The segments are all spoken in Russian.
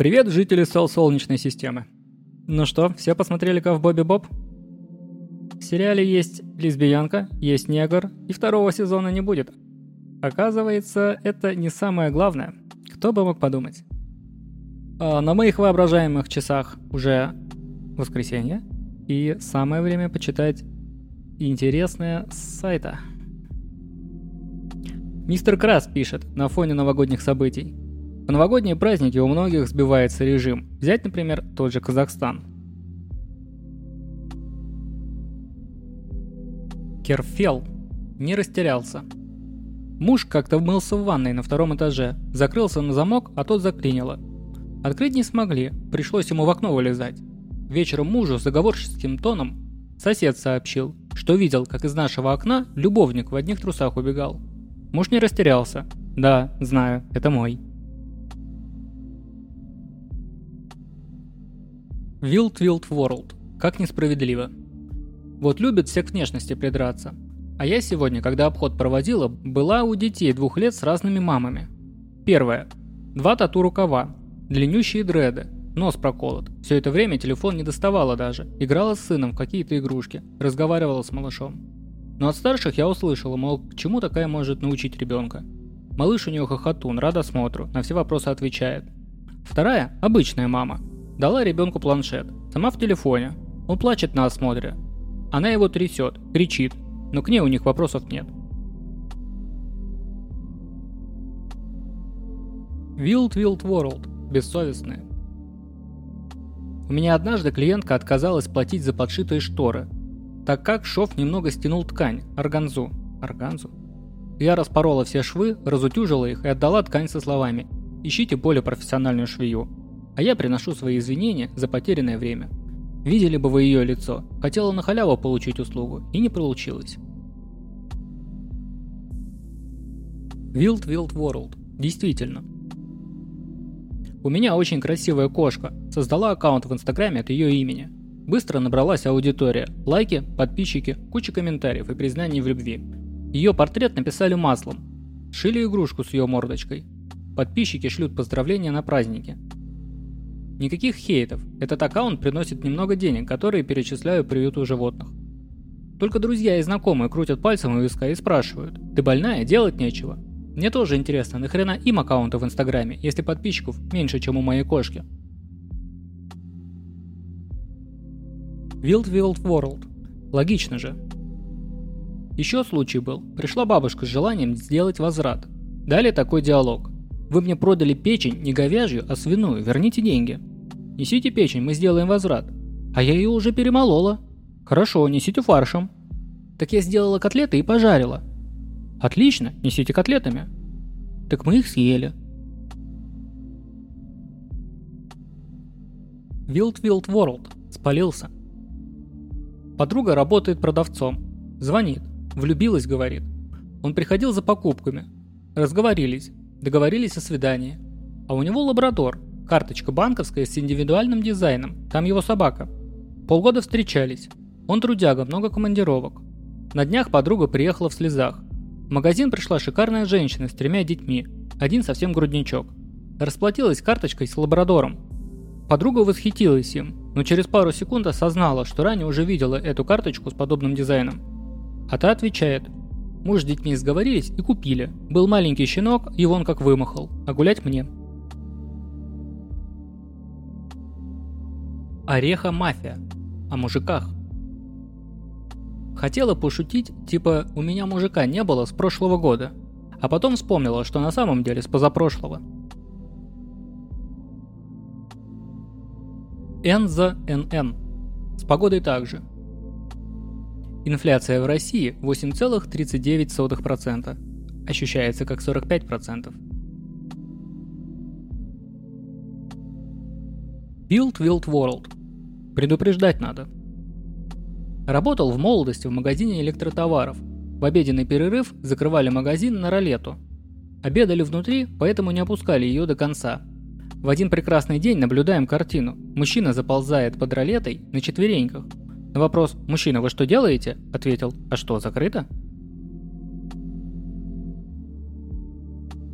Привет, жители Сол Солнечной системы. Ну что, все посмотрели Ковбоби Боб? В сериале есть лесбиянка, есть негр, и второго сезона не будет. Оказывается, это не самое главное. Кто бы мог подумать. А на моих воображаемых часах уже воскресенье, и самое время почитать интересное с сайта. Мистер Крас пишет на фоне новогодних событий. В новогодние праздники у многих сбивается режим. Взять, например, тот же Казахстан. Керфел не растерялся. Муж как-то мылся в ванной на втором этаже, закрылся на замок, а тот заклинило. Открыть не смогли, пришлось ему в окно вылезать. Вечером мужу с заговорческим тоном сосед сообщил, что видел, как из нашего окна любовник в одних трусах убегал. Муж не растерялся. Да, знаю, это мой. Wild Wild World. Как несправедливо. Вот любят все к внешности придраться. А я сегодня, когда обход проводила, была у детей двух лет с разными мамами. Первое. Два тату рукава. Длиннющие дреды. Нос проколот. Все это время телефон не доставала даже. Играла с сыном в какие-то игрушки. Разговаривала с малышом. Но от старших я услышала, мол, к чему такая может научить ребенка. Малыш у нее хохотун, рад осмотру, на все вопросы отвечает. Вторая – обычная мама. Дала ребенку планшет, сама в телефоне. Он плачет на осмотре. Она его трясет, кричит, но к ней у них вопросов нет. Wild Wild World. Бессовестные. У меня однажды клиентка отказалась платить за подшитые шторы – так как шов немного стянул ткань, органзу. Органзу? Я распорола все швы, разутюжила их и отдала ткань со словами «Ищите более профессиональную швею». А я приношу свои извинения за потерянное время. Видели бы вы ее лицо. Хотела на халяву получить услугу, и не получилось. Wild Wild World. Действительно. У меня очень красивая кошка. Создала аккаунт в инстаграме от ее имени – Быстро набралась аудитория, лайки, подписчики, куча комментариев и признаний в любви. Ее портрет написали маслом. Шили игрушку с ее мордочкой. Подписчики шлют поздравления на праздники. Никаких хейтов. Этот аккаунт приносит немного денег, которые перечисляю приюту животных. Только друзья и знакомые крутят пальцем у виска и спрашивают, ты больная, делать нечего. Мне тоже интересно, нахрена им аккаунты в инстаграме, если подписчиков меньше, чем у моей кошки? Wild Wild World. Логично же. Еще случай был. Пришла бабушка с желанием сделать возврат. Далее такой диалог. Вы мне продали печень не говяжью, а свиную, верните деньги. Несите печень, мы сделаем возврат. А я ее уже перемолола. Хорошо, несите фаршем. Так я сделала котлеты и пожарила. Отлично, несите котлетами. Так мы их съели. Wild Wild World. Спалился. Подруга работает продавцом. Звонит. Влюбилась, говорит. Он приходил за покупками. Разговорились. Договорились о свидании. А у него лабрадор. Карточка банковская с индивидуальным дизайном. Там его собака. Полгода встречались. Он трудяга, много командировок. На днях подруга приехала в слезах. В магазин пришла шикарная женщина с тремя детьми. Один совсем грудничок. Расплатилась карточкой с лабрадором. Подруга восхитилась им, но через пару секунд осознала, что ранее уже видела эту карточку с подобным дизайном. А та отвечает. Муж с детьми сговорились и купили. Был маленький щенок, и вон как вымахал, а гулять мне. Ореха мафия. О мужиках. Хотела пошутить, типа «у меня мужика не было с прошлого года», а потом вспомнила, что на самом деле с позапрошлого – N за NN. С погодой также. Инфляция в России 8,39%. Ощущается как 45%. Build Wild World. Предупреждать надо. Работал в молодости в магазине электротоваров. В обеденный перерыв закрывали магазин на ролету. Обедали внутри, поэтому не опускали ее до конца – в один прекрасный день наблюдаем картину. Мужчина заползает под ролетой на четвереньках. На вопрос «Мужчина, вы что делаете?» ответил «А что, закрыто?»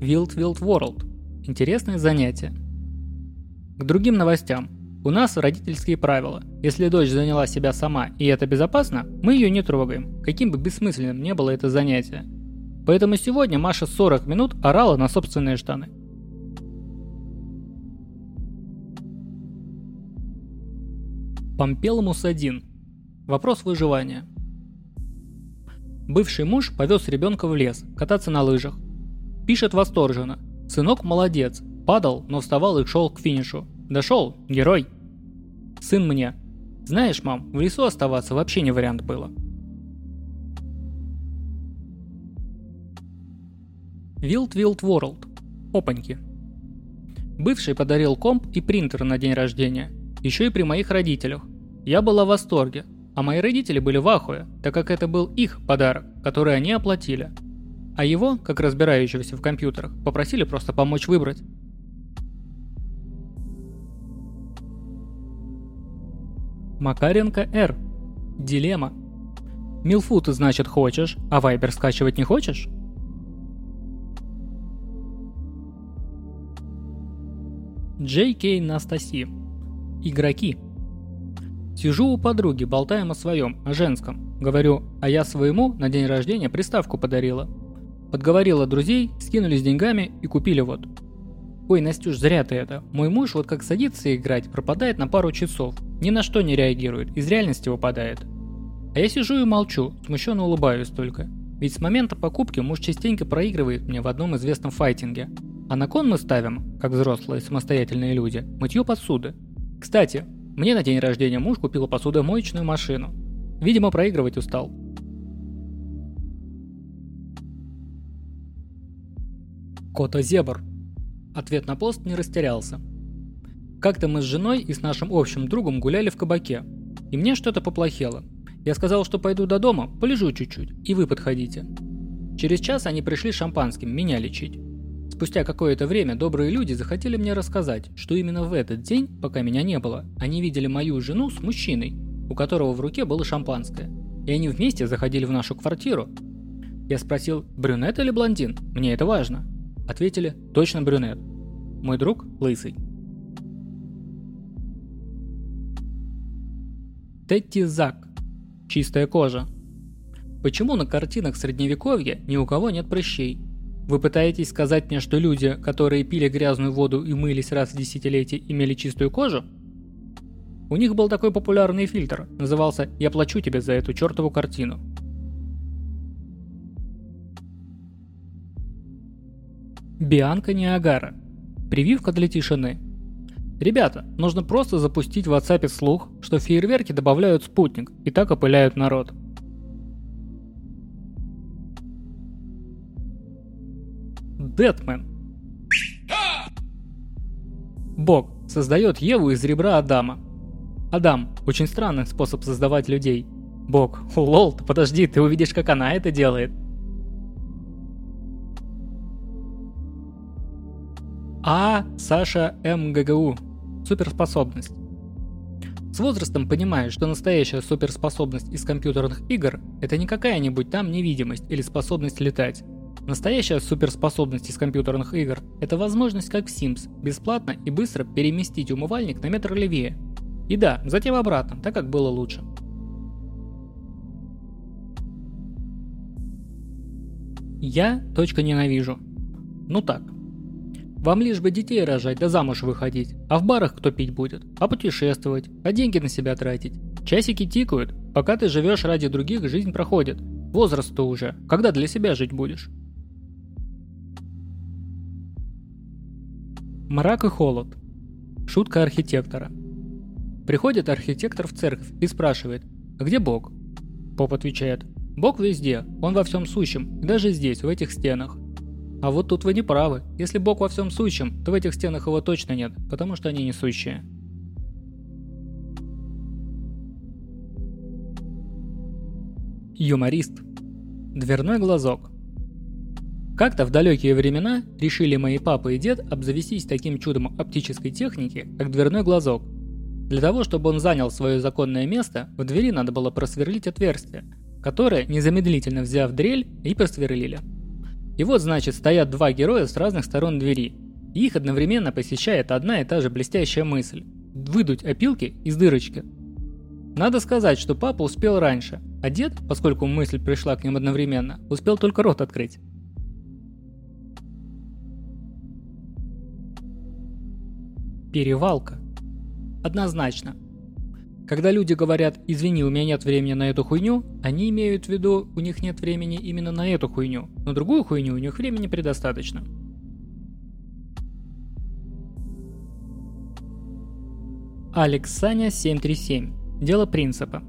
Wild Wild World. Интересное занятие. К другим новостям. У нас родительские правила. Если дочь заняла себя сама и это безопасно, мы ее не трогаем, каким бы бессмысленным не было это занятие. Поэтому сегодня Маша 40 минут орала на собственные штаны. Помпеломус-1. Вопрос выживания. Бывший муж повез ребенка в лес, кататься на лыжах. Пишет восторженно. Сынок молодец. Падал, но вставал и шел к финишу. Дошел, герой. Сын мне. Знаешь, мам, в лесу оставаться вообще не вариант было. Wild Wild World. Опаньки. Бывший подарил комп и принтер на день рождения. Еще и при моих родителях. Я была в восторге, а мои родители были в ахуе, так как это был их подарок, который они оплатили. А его, как разбирающегося в компьютерах, попросили просто помочь выбрать. Макаренко Р. Дилемма. Милфу ты, значит, хочешь, а Вайбер скачивать не хочешь? Джей Кей Настаси. Игроки. Сижу у подруги, болтаем о своем, о женском. Говорю, а я своему на день рождения приставку подарила. Подговорила друзей, скинулись деньгами и купили вот. Ой, Настюш, зря ты это. Мой муж вот как садится играть, пропадает на пару часов. Ни на что не реагирует, из реальности выпадает. А я сижу и молчу, смущенно улыбаюсь только. Ведь с момента покупки муж частенько проигрывает мне в одном известном файтинге. А на кон мы ставим, как взрослые самостоятельные люди, мытье посуды. Кстати, мне на день рождения муж купил посудомоечную машину. Видимо, проигрывать устал. Кота Зебр. Ответ на пост не растерялся. Как-то мы с женой и с нашим общим другом гуляли в кабаке. И мне что-то поплохело. Я сказал, что пойду до дома, полежу чуть-чуть, и вы подходите. Через час они пришли шампанским меня лечить. Спустя какое-то время добрые люди захотели мне рассказать, что именно в этот день, пока меня не было, они видели мою жену с мужчиной, у которого в руке было шампанское. И они вместе заходили в нашу квартиру. Я спросил, брюнет или блондин? Мне это важно. Ответили, точно брюнет. Мой друг лысый. Тетти Зак. Чистая кожа. Почему на картинах средневековья ни у кого нет прыщей? Вы пытаетесь сказать мне, что люди, которые пили грязную воду и мылись раз в десятилетие, имели чистую кожу? У них был такой популярный фильтр, назывался «Я плачу тебе за эту чертову картину». Бианка Ниагара. Прививка для тишины. Ребята, нужно просто запустить в WhatsApp слух, что фейерверки добавляют спутник и так опыляют народ. Дэтмен. Бог создает Еву из ребра Адама. Адам – очень странный способ создавать людей. Бог, лол, подожди, ты увидишь, как она это делает. А. Саша МГГУ. Суперспособность. С возрастом понимаешь, что настоящая суперспособность из компьютерных игр – это не какая-нибудь там невидимость или способность летать. Настоящая суперспособность из компьютерных игр – это возможность, как в Sims, бесплатно и быстро переместить умывальник на метр левее. И да, затем обратно, так как было лучше. Я точка ненавижу. Ну так. Вам лишь бы детей рожать да замуж выходить, а в барах кто пить будет, а путешествовать, а деньги на себя тратить. Часики тикают, пока ты живешь ради других, жизнь проходит. Возраст-то уже, когда для себя жить будешь? Мрак и холод. Шутка архитектора. Приходит архитектор в церковь и спрашивает, где Бог? Поп отвечает, Бог везде, Он во всем сущем, даже здесь, в этих стенах. А вот тут вы не правы. Если Бог во всем сущем, то в этих стенах его точно нет, потому что они не сущие. Юморист. Дверной глазок. Как-то в далекие времена решили мои папа и дед обзавестись таким чудом оптической техники, как дверной глазок. Для того, чтобы он занял свое законное место, в двери надо было просверлить отверстие, которое, незамедлительно взяв дрель, и просверлили. И вот, значит, стоят два героя с разных сторон двери. И их одновременно посещает одна и та же блестящая мысль – выдуть опилки из дырочки. Надо сказать, что папа успел раньше, а дед, поскольку мысль пришла к ним одновременно, успел только рот открыть. Перевалка. Однозначно. Когда люди говорят «извини, у меня нет времени на эту хуйню», они имеют в виду «у них нет времени именно на эту хуйню, но другую хуйню у них времени предостаточно». Алекс Саня 737. Дело принципа.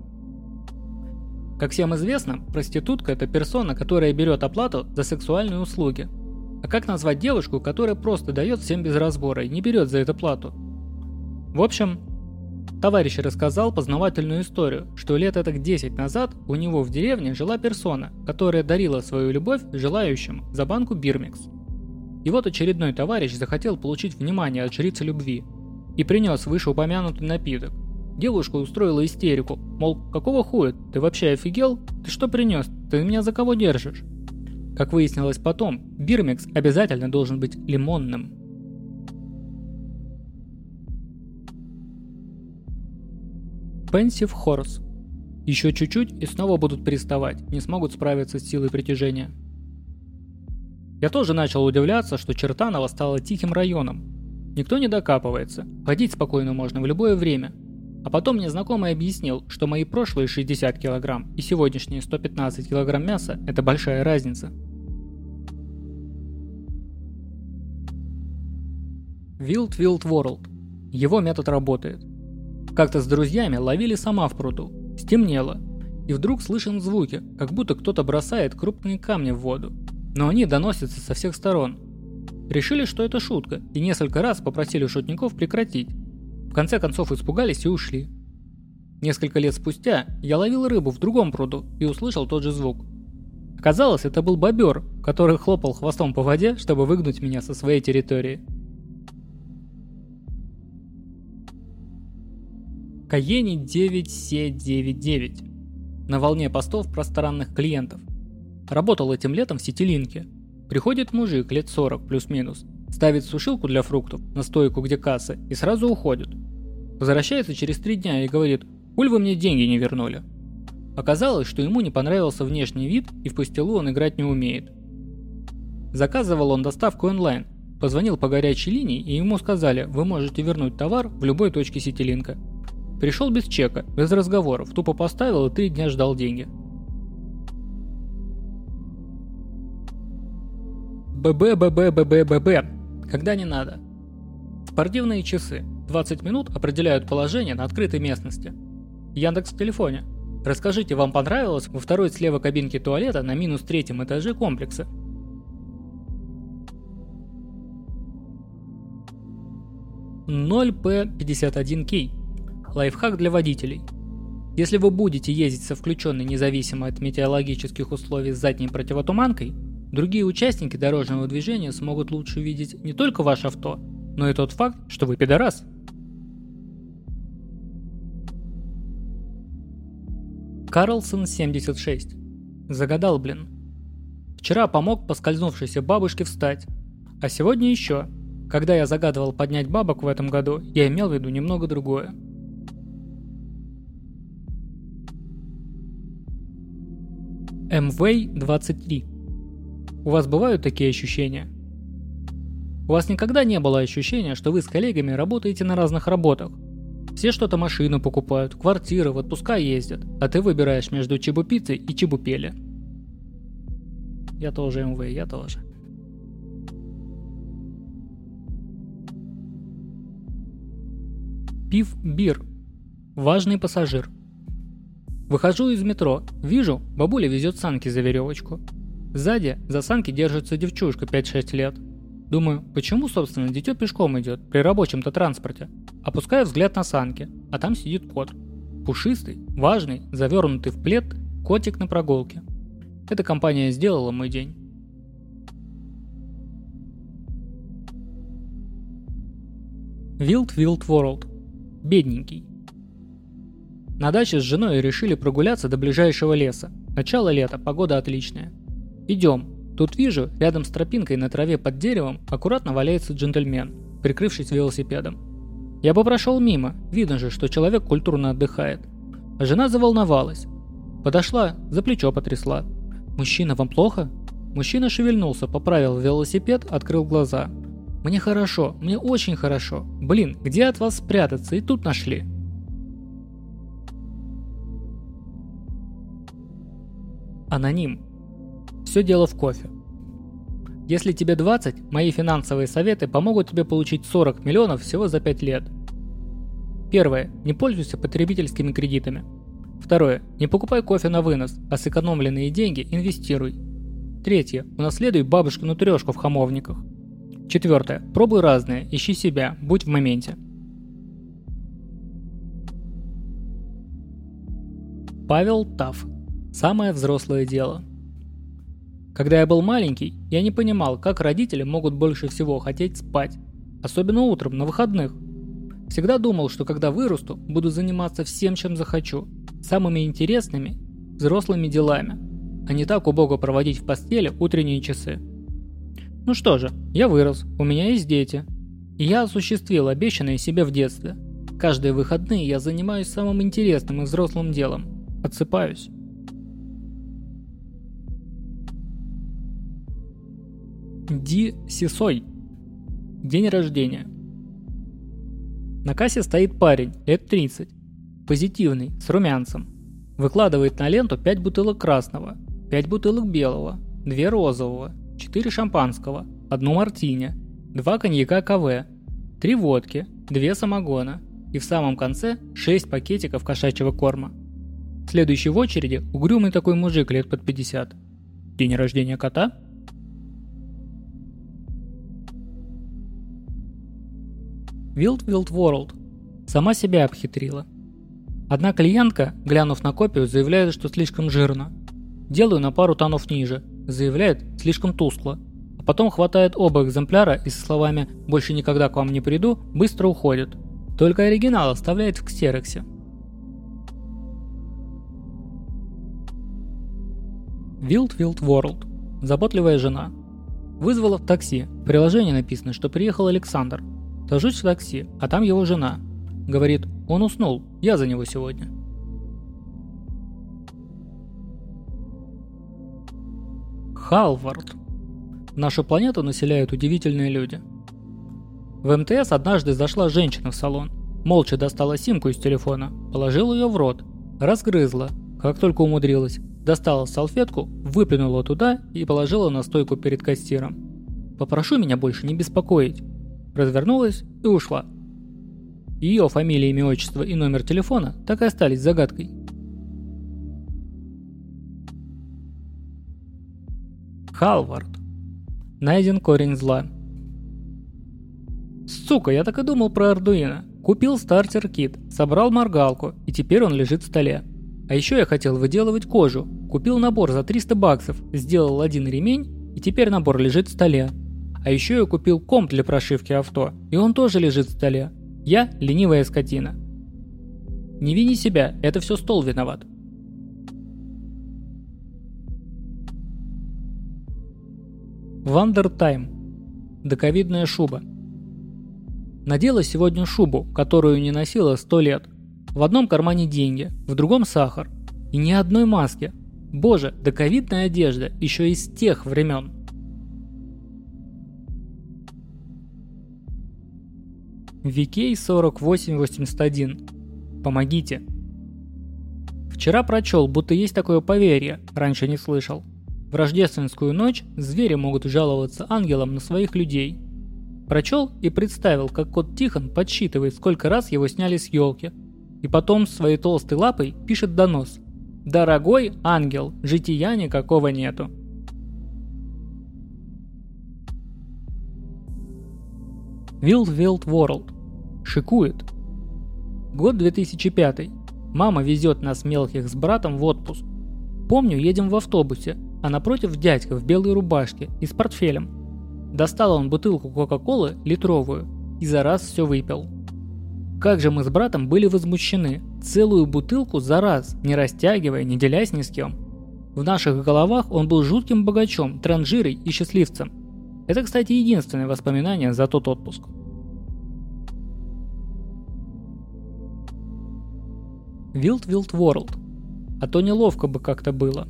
Как всем известно, проститутка – это персона, которая берет оплату за сексуальные услуги. А как назвать девушку, которая просто дает всем без разбора и не берет за это плату? В общем, Товарищ рассказал познавательную историю, что лет так 10 назад у него в деревне жила персона, которая дарила свою любовь желающим за банку Бирмикс. И вот очередной товарищ захотел получить внимание от жрицы любви и принес вышеупомянутый напиток. Девушка устроила истерику, мол, какого хуя, ты вообще офигел? Ты что принес? Ты меня за кого держишь? Как выяснилось потом, Бирмикс обязательно должен быть лимонным. Pensive Horse. Еще чуть-чуть и снова будут приставать, не смогут справиться с силой притяжения. Я тоже начал удивляться, что Чертаново стало тихим районом. Никто не докапывается, ходить спокойно можно в любое время. А потом мне знакомый объяснил, что мои прошлые 60 килограмм и сегодняшние 115 килограмм мяса – это большая разница. Wild Wild World. Его метод работает – как-то с друзьями ловили сама в пруду. Стемнело. И вдруг слышим звуки, как будто кто-то бросает крупные камни в воду. Но они доносятся со всех сторон. Решили, что это шутка, и несколько раз попросили шутников прекратить. В конце концов испугались и ушли. Несколько лет спустя я ловил рыбу в другом пруду и услышал тот же звук. Оказалось, это был бобер, который хлопал хвостом по воде, чтобы выгнуть меня со своей территории. Каени 9C99 на волне постов пространных клиентов. Работал этим летом в сетилинке. Приходит мужик лет 40 плюс-минус, ставит сушилку для фруктов на стойку, где кассы, и сразу уходит. Возвращается через три дня и говорит, «Уль вы мне деньги не вернули». Оказалось, что ему не понравился внешний вид и в пастилу он играть не умеет. Заказывал он доставку онлайн, позвонил по горячей линии и ему сказали, вы можете вернуть товар в любой точке сетилинка. Пришел без чека, без разговоров, тупо поставил и три дня ждал деньги. ББ, ББ, ББ, ББ. Когда не надо. Спортивные часы. 20 минут определяют положение на открытой местности. Яндекс в телефоне. Расскажите, вам понравилось во второй слева кабинки туалета на минус третьем этаже комплекса? Ноль П 51 Кей. Лайфхак для водителей. Если вы будете ездить со включенной независимо от метеорологических условий с задней противотуманкой, другие участники дорожного движения смогут лучше видеть не только ваше авто, но и тот факт, что вы пидорас. Карлсон 76. Загадал, блин. Вчера помог поскользнувшейся бабушке встать. А сегодня еще. Когда я загадывал поднять бабок в этом году, я имел в виду немного другое. MV-23. У вас бывают такие ощущения? У вас никогда не было ощущения, что вы с коллегами работаете на разных работах? Все что-то машину покупают, квартиры, в отпуска ездят, а ты выбираешь между чебупицей и чебупели. Я тоже МВ, я тоже. Пив Бир. Важный пассажир. Выхожу из метро, вижу, бабуля везет санки за веревочку. Сзади за санки держится девчушка 5-6 лет. Думаю, почему, собственно, дитё пешком идет при рабочем-то транспорте? Опускаю взгляд на санки, а там сидит кот. Пушистый, важный, завернутый в плед, котик на прогулке. Эта компания сделала мой день. Wild Wild World. Бедненький. На даче с женой решили прогуляться до ближайшего леса. Начало лета, погода отличная. Идем. Тут вижу, рядом с тропинкой на траве под деревом аккуратно валяется джентльмен, прикрывшись велосипедом. Я бы прошел мимо, видно же, что человек культурно отдыхает. А жена заволновалась. Подошла, за плечо потрясла. «Мужчина, вам плохо?» Мужчина шевельнулся, поправил велосипед, открыл глаза. «Мне хорошо, мне очень хорошо. Блин, где от вас спрятаться? И тут нашли». Аноним. Все дело в кофе. Если тебе 20, мои финансовые советы помогут тебе получить 40 миллионов всего за 5 лет. Первое. Не пользуйся потребительскими кредитами. Второе. Не покупай кофе на вынос, а сэкономленные деньги инвестируй. Третье. Унаследуй бабушкину трешку в хамовниках. Четвертое. Пробуй разное, ищи себя, будь в моменте. Павел Таф. Самое взрослое дело. Когда я был маленький, я не понимал, как родители могут больше всего хотеть спать, особенно утром, на выходных. Всегда думал, что когда вырасту, буду заниматься всем, чем захочу, самыми интересными, взрослыми делами, а не так убого проводить в постели утренние часы. Ну что же, я вырос, у меня есть дети. И я осуществил обещанное себе в детстве. Каждые выходные я занимаюсь самым интересным и взрослым делом. Отсыпаюсь. Ди Сисой. День рождения. На кассе стоит парень, лет 30. Позитивный, с румянцем. Выкладывает на ленту 5 бутылок красного, 5 бутылок белого, 2 розового, 4 шампанского, 1 мартини, 2 коньяка КВ, 3 водки, 2 самогона и в самом конце 6 пакетиков кошачьего корма. Следующий в очереди угрюмый такой мужик лет под 50. День рождения кота? Wild Wild World сама себя обхитрила. Одна клиентка, глянув на копию, заявляет, что слишком жирно. Делаю на пару тонов ниже, заявляет, слишком тускло. А потом хватает оба экземпляра и со словами «больше никогда к вам не приду» быстро уходит. Только оригинал оставляет в ксероксе. Wild Wild World. Заботливая жена. Вызвала в такси. В приложении написано, что приехал Александр. Сажусь в такси, а там его жена. Говорит, он уснул, я за него сегодня. Халвард. Нашу планету населяют удивительные люди. В МТС однажды зашла женщина в салон. Молча достала симку из телефона, положила ее в рот, разгрызла, как только умудрилась, достала салфетку, выплюнула туда и положила на стойку перед кассиром. «Попрошу меня больше не беспокоить развернулась и ушла. Ее фамилия, имя, отчество и номер телефона так и остались загадкой. Халвард. Найден корень зла. Сука, я так и думал про Ардуино. Купил стартер-кит, собрал моргалку, и теперь он лежит в столе. А еще я хотел выделывать кожу. Купил набор за 300 баксов, сделал один ремень, и теперь набор лежит в столе. А еще я купил комп для прошивки авто, и он тоже лежит в столе. Я ленивая скотина. Не вини себя, это все стол виноват. Wandertime. Доковидная шуба. Надела сегодня шубу, которую не носила сто лет. В одном кармане деньги, в другом сахар. И ни одной маски. Боже, доковидная одежда, еще из тех времен. Викей 4881. Помогите. Вчера прочел, будто есть такое поверье, раньше не слышал. В рождественскую ночь звери могут жаловаться ангелам на своих людей. Прочел и представил, как кот Тихон подсчитывает, сколько раз его сняли с елки. И потом своей толстой лапой пишет донос. «Дорогой ангел, жития никакого нету». Wild Wild World. Шикует. Год 2005. Мама везет нас мелких с братом в отпуск. Помню, едем в автобусе, а напротив дядька в белой рубашке и с портфелем. Достал он бутылку Кока-Колы литровую и за раз все выпил. Как же мы с братом были возмущены. Целую бутылку за раз, не растягивая, не делясь ни с кем. В наших головах он был жутким богачом, транжирой и счастливцем. Это, кстати, единственное воспоминание за тот отпуск. Wild Wild World. А то неловко бы как-то было.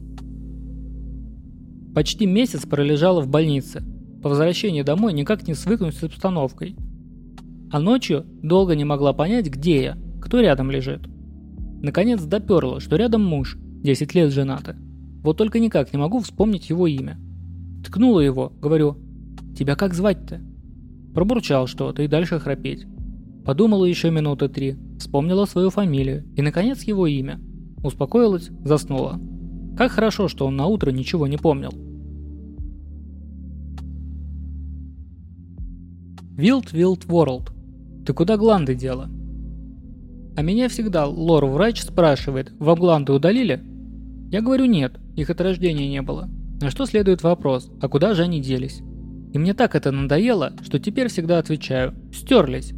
Почти месяц пролежала в больнице. По возвращении домой никак не свыкнусь с обстановкой. А ночью долго не могла понять, где я, кто рядом лежит. Наконец доперло, что рядом муж, 10 лет женаты. Вот только никак не могу вспомнить его имя. Ткнула его, говорю, «Тебя как звать-то?» Пробурчал что-то и дальше храпеть. Подумала еще минуты три, вспомнила свою фамилию и, наконец, его имя. Успокоилась, заснула. Как хорошо, что он на утро ничего не помнил. Wild Wild World. Ты куда гланды дела? А меня всегда лор-врач спрашивает, вам гланды удалили? Я говорю нет, их от рождения не было. На что следует вопрос, а куда же они делись? И мне так это надоело, что теперь всегда отвечаю «стерлись».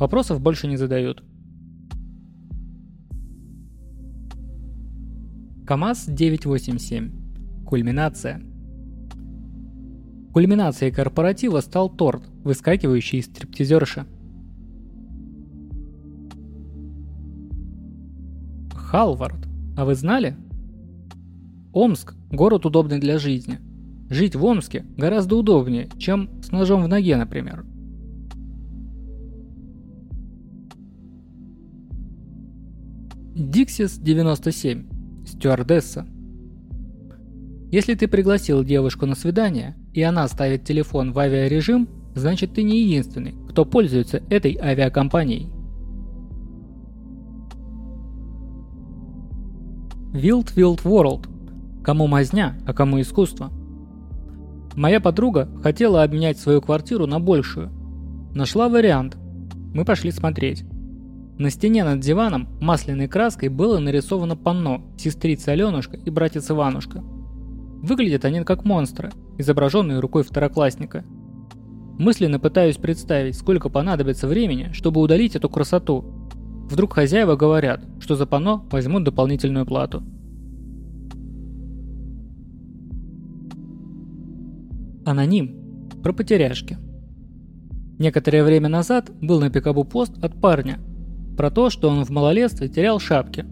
Вопросов больше не задают. КАМАЗ-987. Кульминация. Кульминацией корпоратива стал торт, выскакивающий из стриптизерши. Халвард, а вы знали? Омск – город удобный для жизни. Жить в Омске гораздо удобнее, чем с ножом в ноге, например. Диксис 97. Стюардесса. Если ты пригласил девушку на свидание, и она ставит телефон в авиарежим, значит ты не единственный, кто пользуется этой авиакомпанией. Wild Wild World Кому мазня, а кому искусство. Моя подруга хотела обменять свою квартиру на большую. Нашла вариант. Мы пошли смотреть. На стене над диваном масляной краской было нарисовано панно «Сестрица Аленушка» и «Братец Иванушка». Выглядят они как монстры, изображенные рукой второклассника. Мысленно пытаюсь представить, сколько понадобится времени, чтобы удалить эту красоту. Вдруг хозяева говорят, что за панно возьмут дополнительную плату. Аноним. Про потеряшки. Некоторое время назад был на пикабу пост от парня про то, что он в малолетстве терял шапки.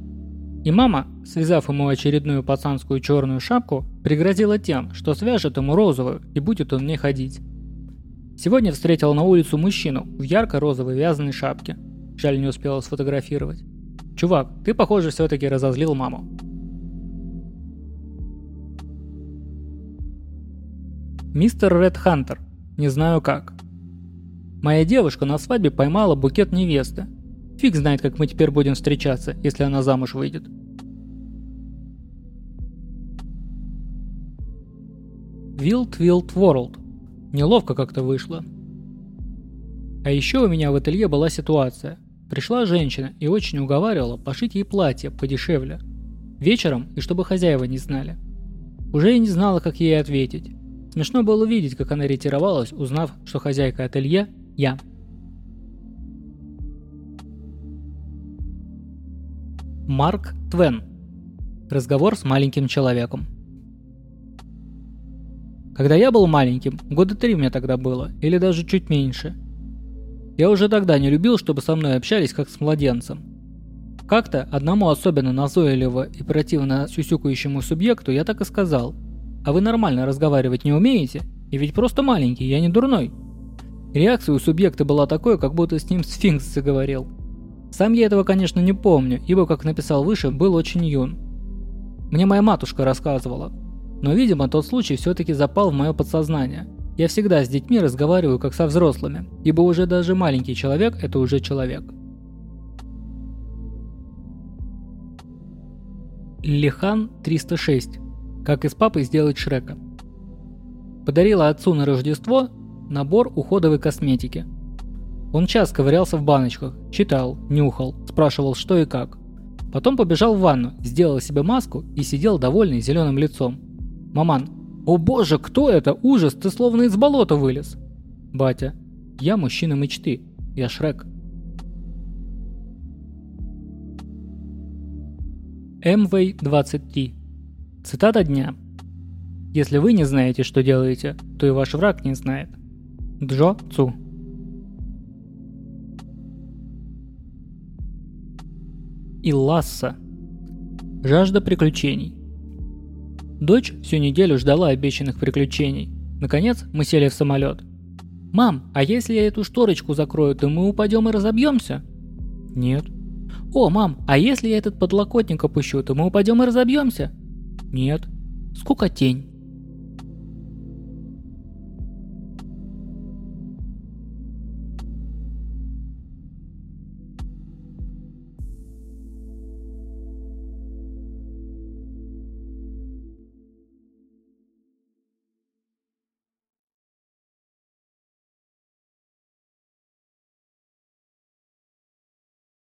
И мама, связав ему очередную пацанскую черную шапку, пригрозила тем, что свяжет ему розовую и будет он в ней ходить. Сегодня встретил на улицу мужчину в ярко-розовой вязаной шапке. Жаль, не успела сфотографировать. Чувак, ты, похоже, все-таки разозлил маму. Мистер Ред Хантер. Не знаю как. Моя девушка на свадьбе поймала букет невесты. Фиг знает, как мы теперь будем встречаться, если она замуж выйдет. Wild Wild World. Неловко как-то вышло. А еще у меня в ателье была ситуация. Пришла женщина и очень уговаривала пошить ей платье подешевле. Вечером, и чтобы хозяева не знали. Уже и не знала, как ей ответить. Смешно было видеть, как она ретировалась, узнав, что хозяйка ателье – я. Марк Твен. Разговор с маленьким человеком. Когда я был маленьким, года три мне тогда было, или даже чуть меньше. Я уже тогда не любил, чтобы со мной общались как с младенцем. Как-то одному особенно назойливо и противно сюсюкающему субъекту я так и сказал – а вы нормально разговаривать не умеете? И ведь просто маленький, я не дурной. Реакция у субъекта была такой, как будто с ним сфинкс заговорил. Сам я этого, конечно, не помню, ибо, как написал выше, был очень юн. Мне моя матушка рассказывала. Но, видимо, тот случай все-таки запал в мое подсознание. Я всегда с детьми разговариваю как со взрослыми, ибо уже даже маленький человек – это уже человек. Лихан 306 как из папы сделать Шрека. Подарила отцу на Рождество набор уходовой косметики. Он час ковырялся в баночках, читал, нюхал, спрашивал что и как. Потом побежал в ванну, сделал себе маску и сидел довольный зеленым лицом. Маман. «О боже, кто это? Ужас, ты словно из болота вылез!» Батя. «Я мужчина мечты. Я Шрек». МВ-23 Цитата дня. Если вы не знаете, что делаете, то и ваш враг не знает. Джо Цу. Илласса. Жажда приключений. Дочь всю неделю ждала обещанных приключений. Наконец мы сели в самолет. «Мам, а если я эту шторочку закрою, то мы упадем и разобьемся?» «Нет». «О, мам, а если я этот подлокотник опущу, то мы упадем и разобьемся?» «Нет». «Сколько тень?»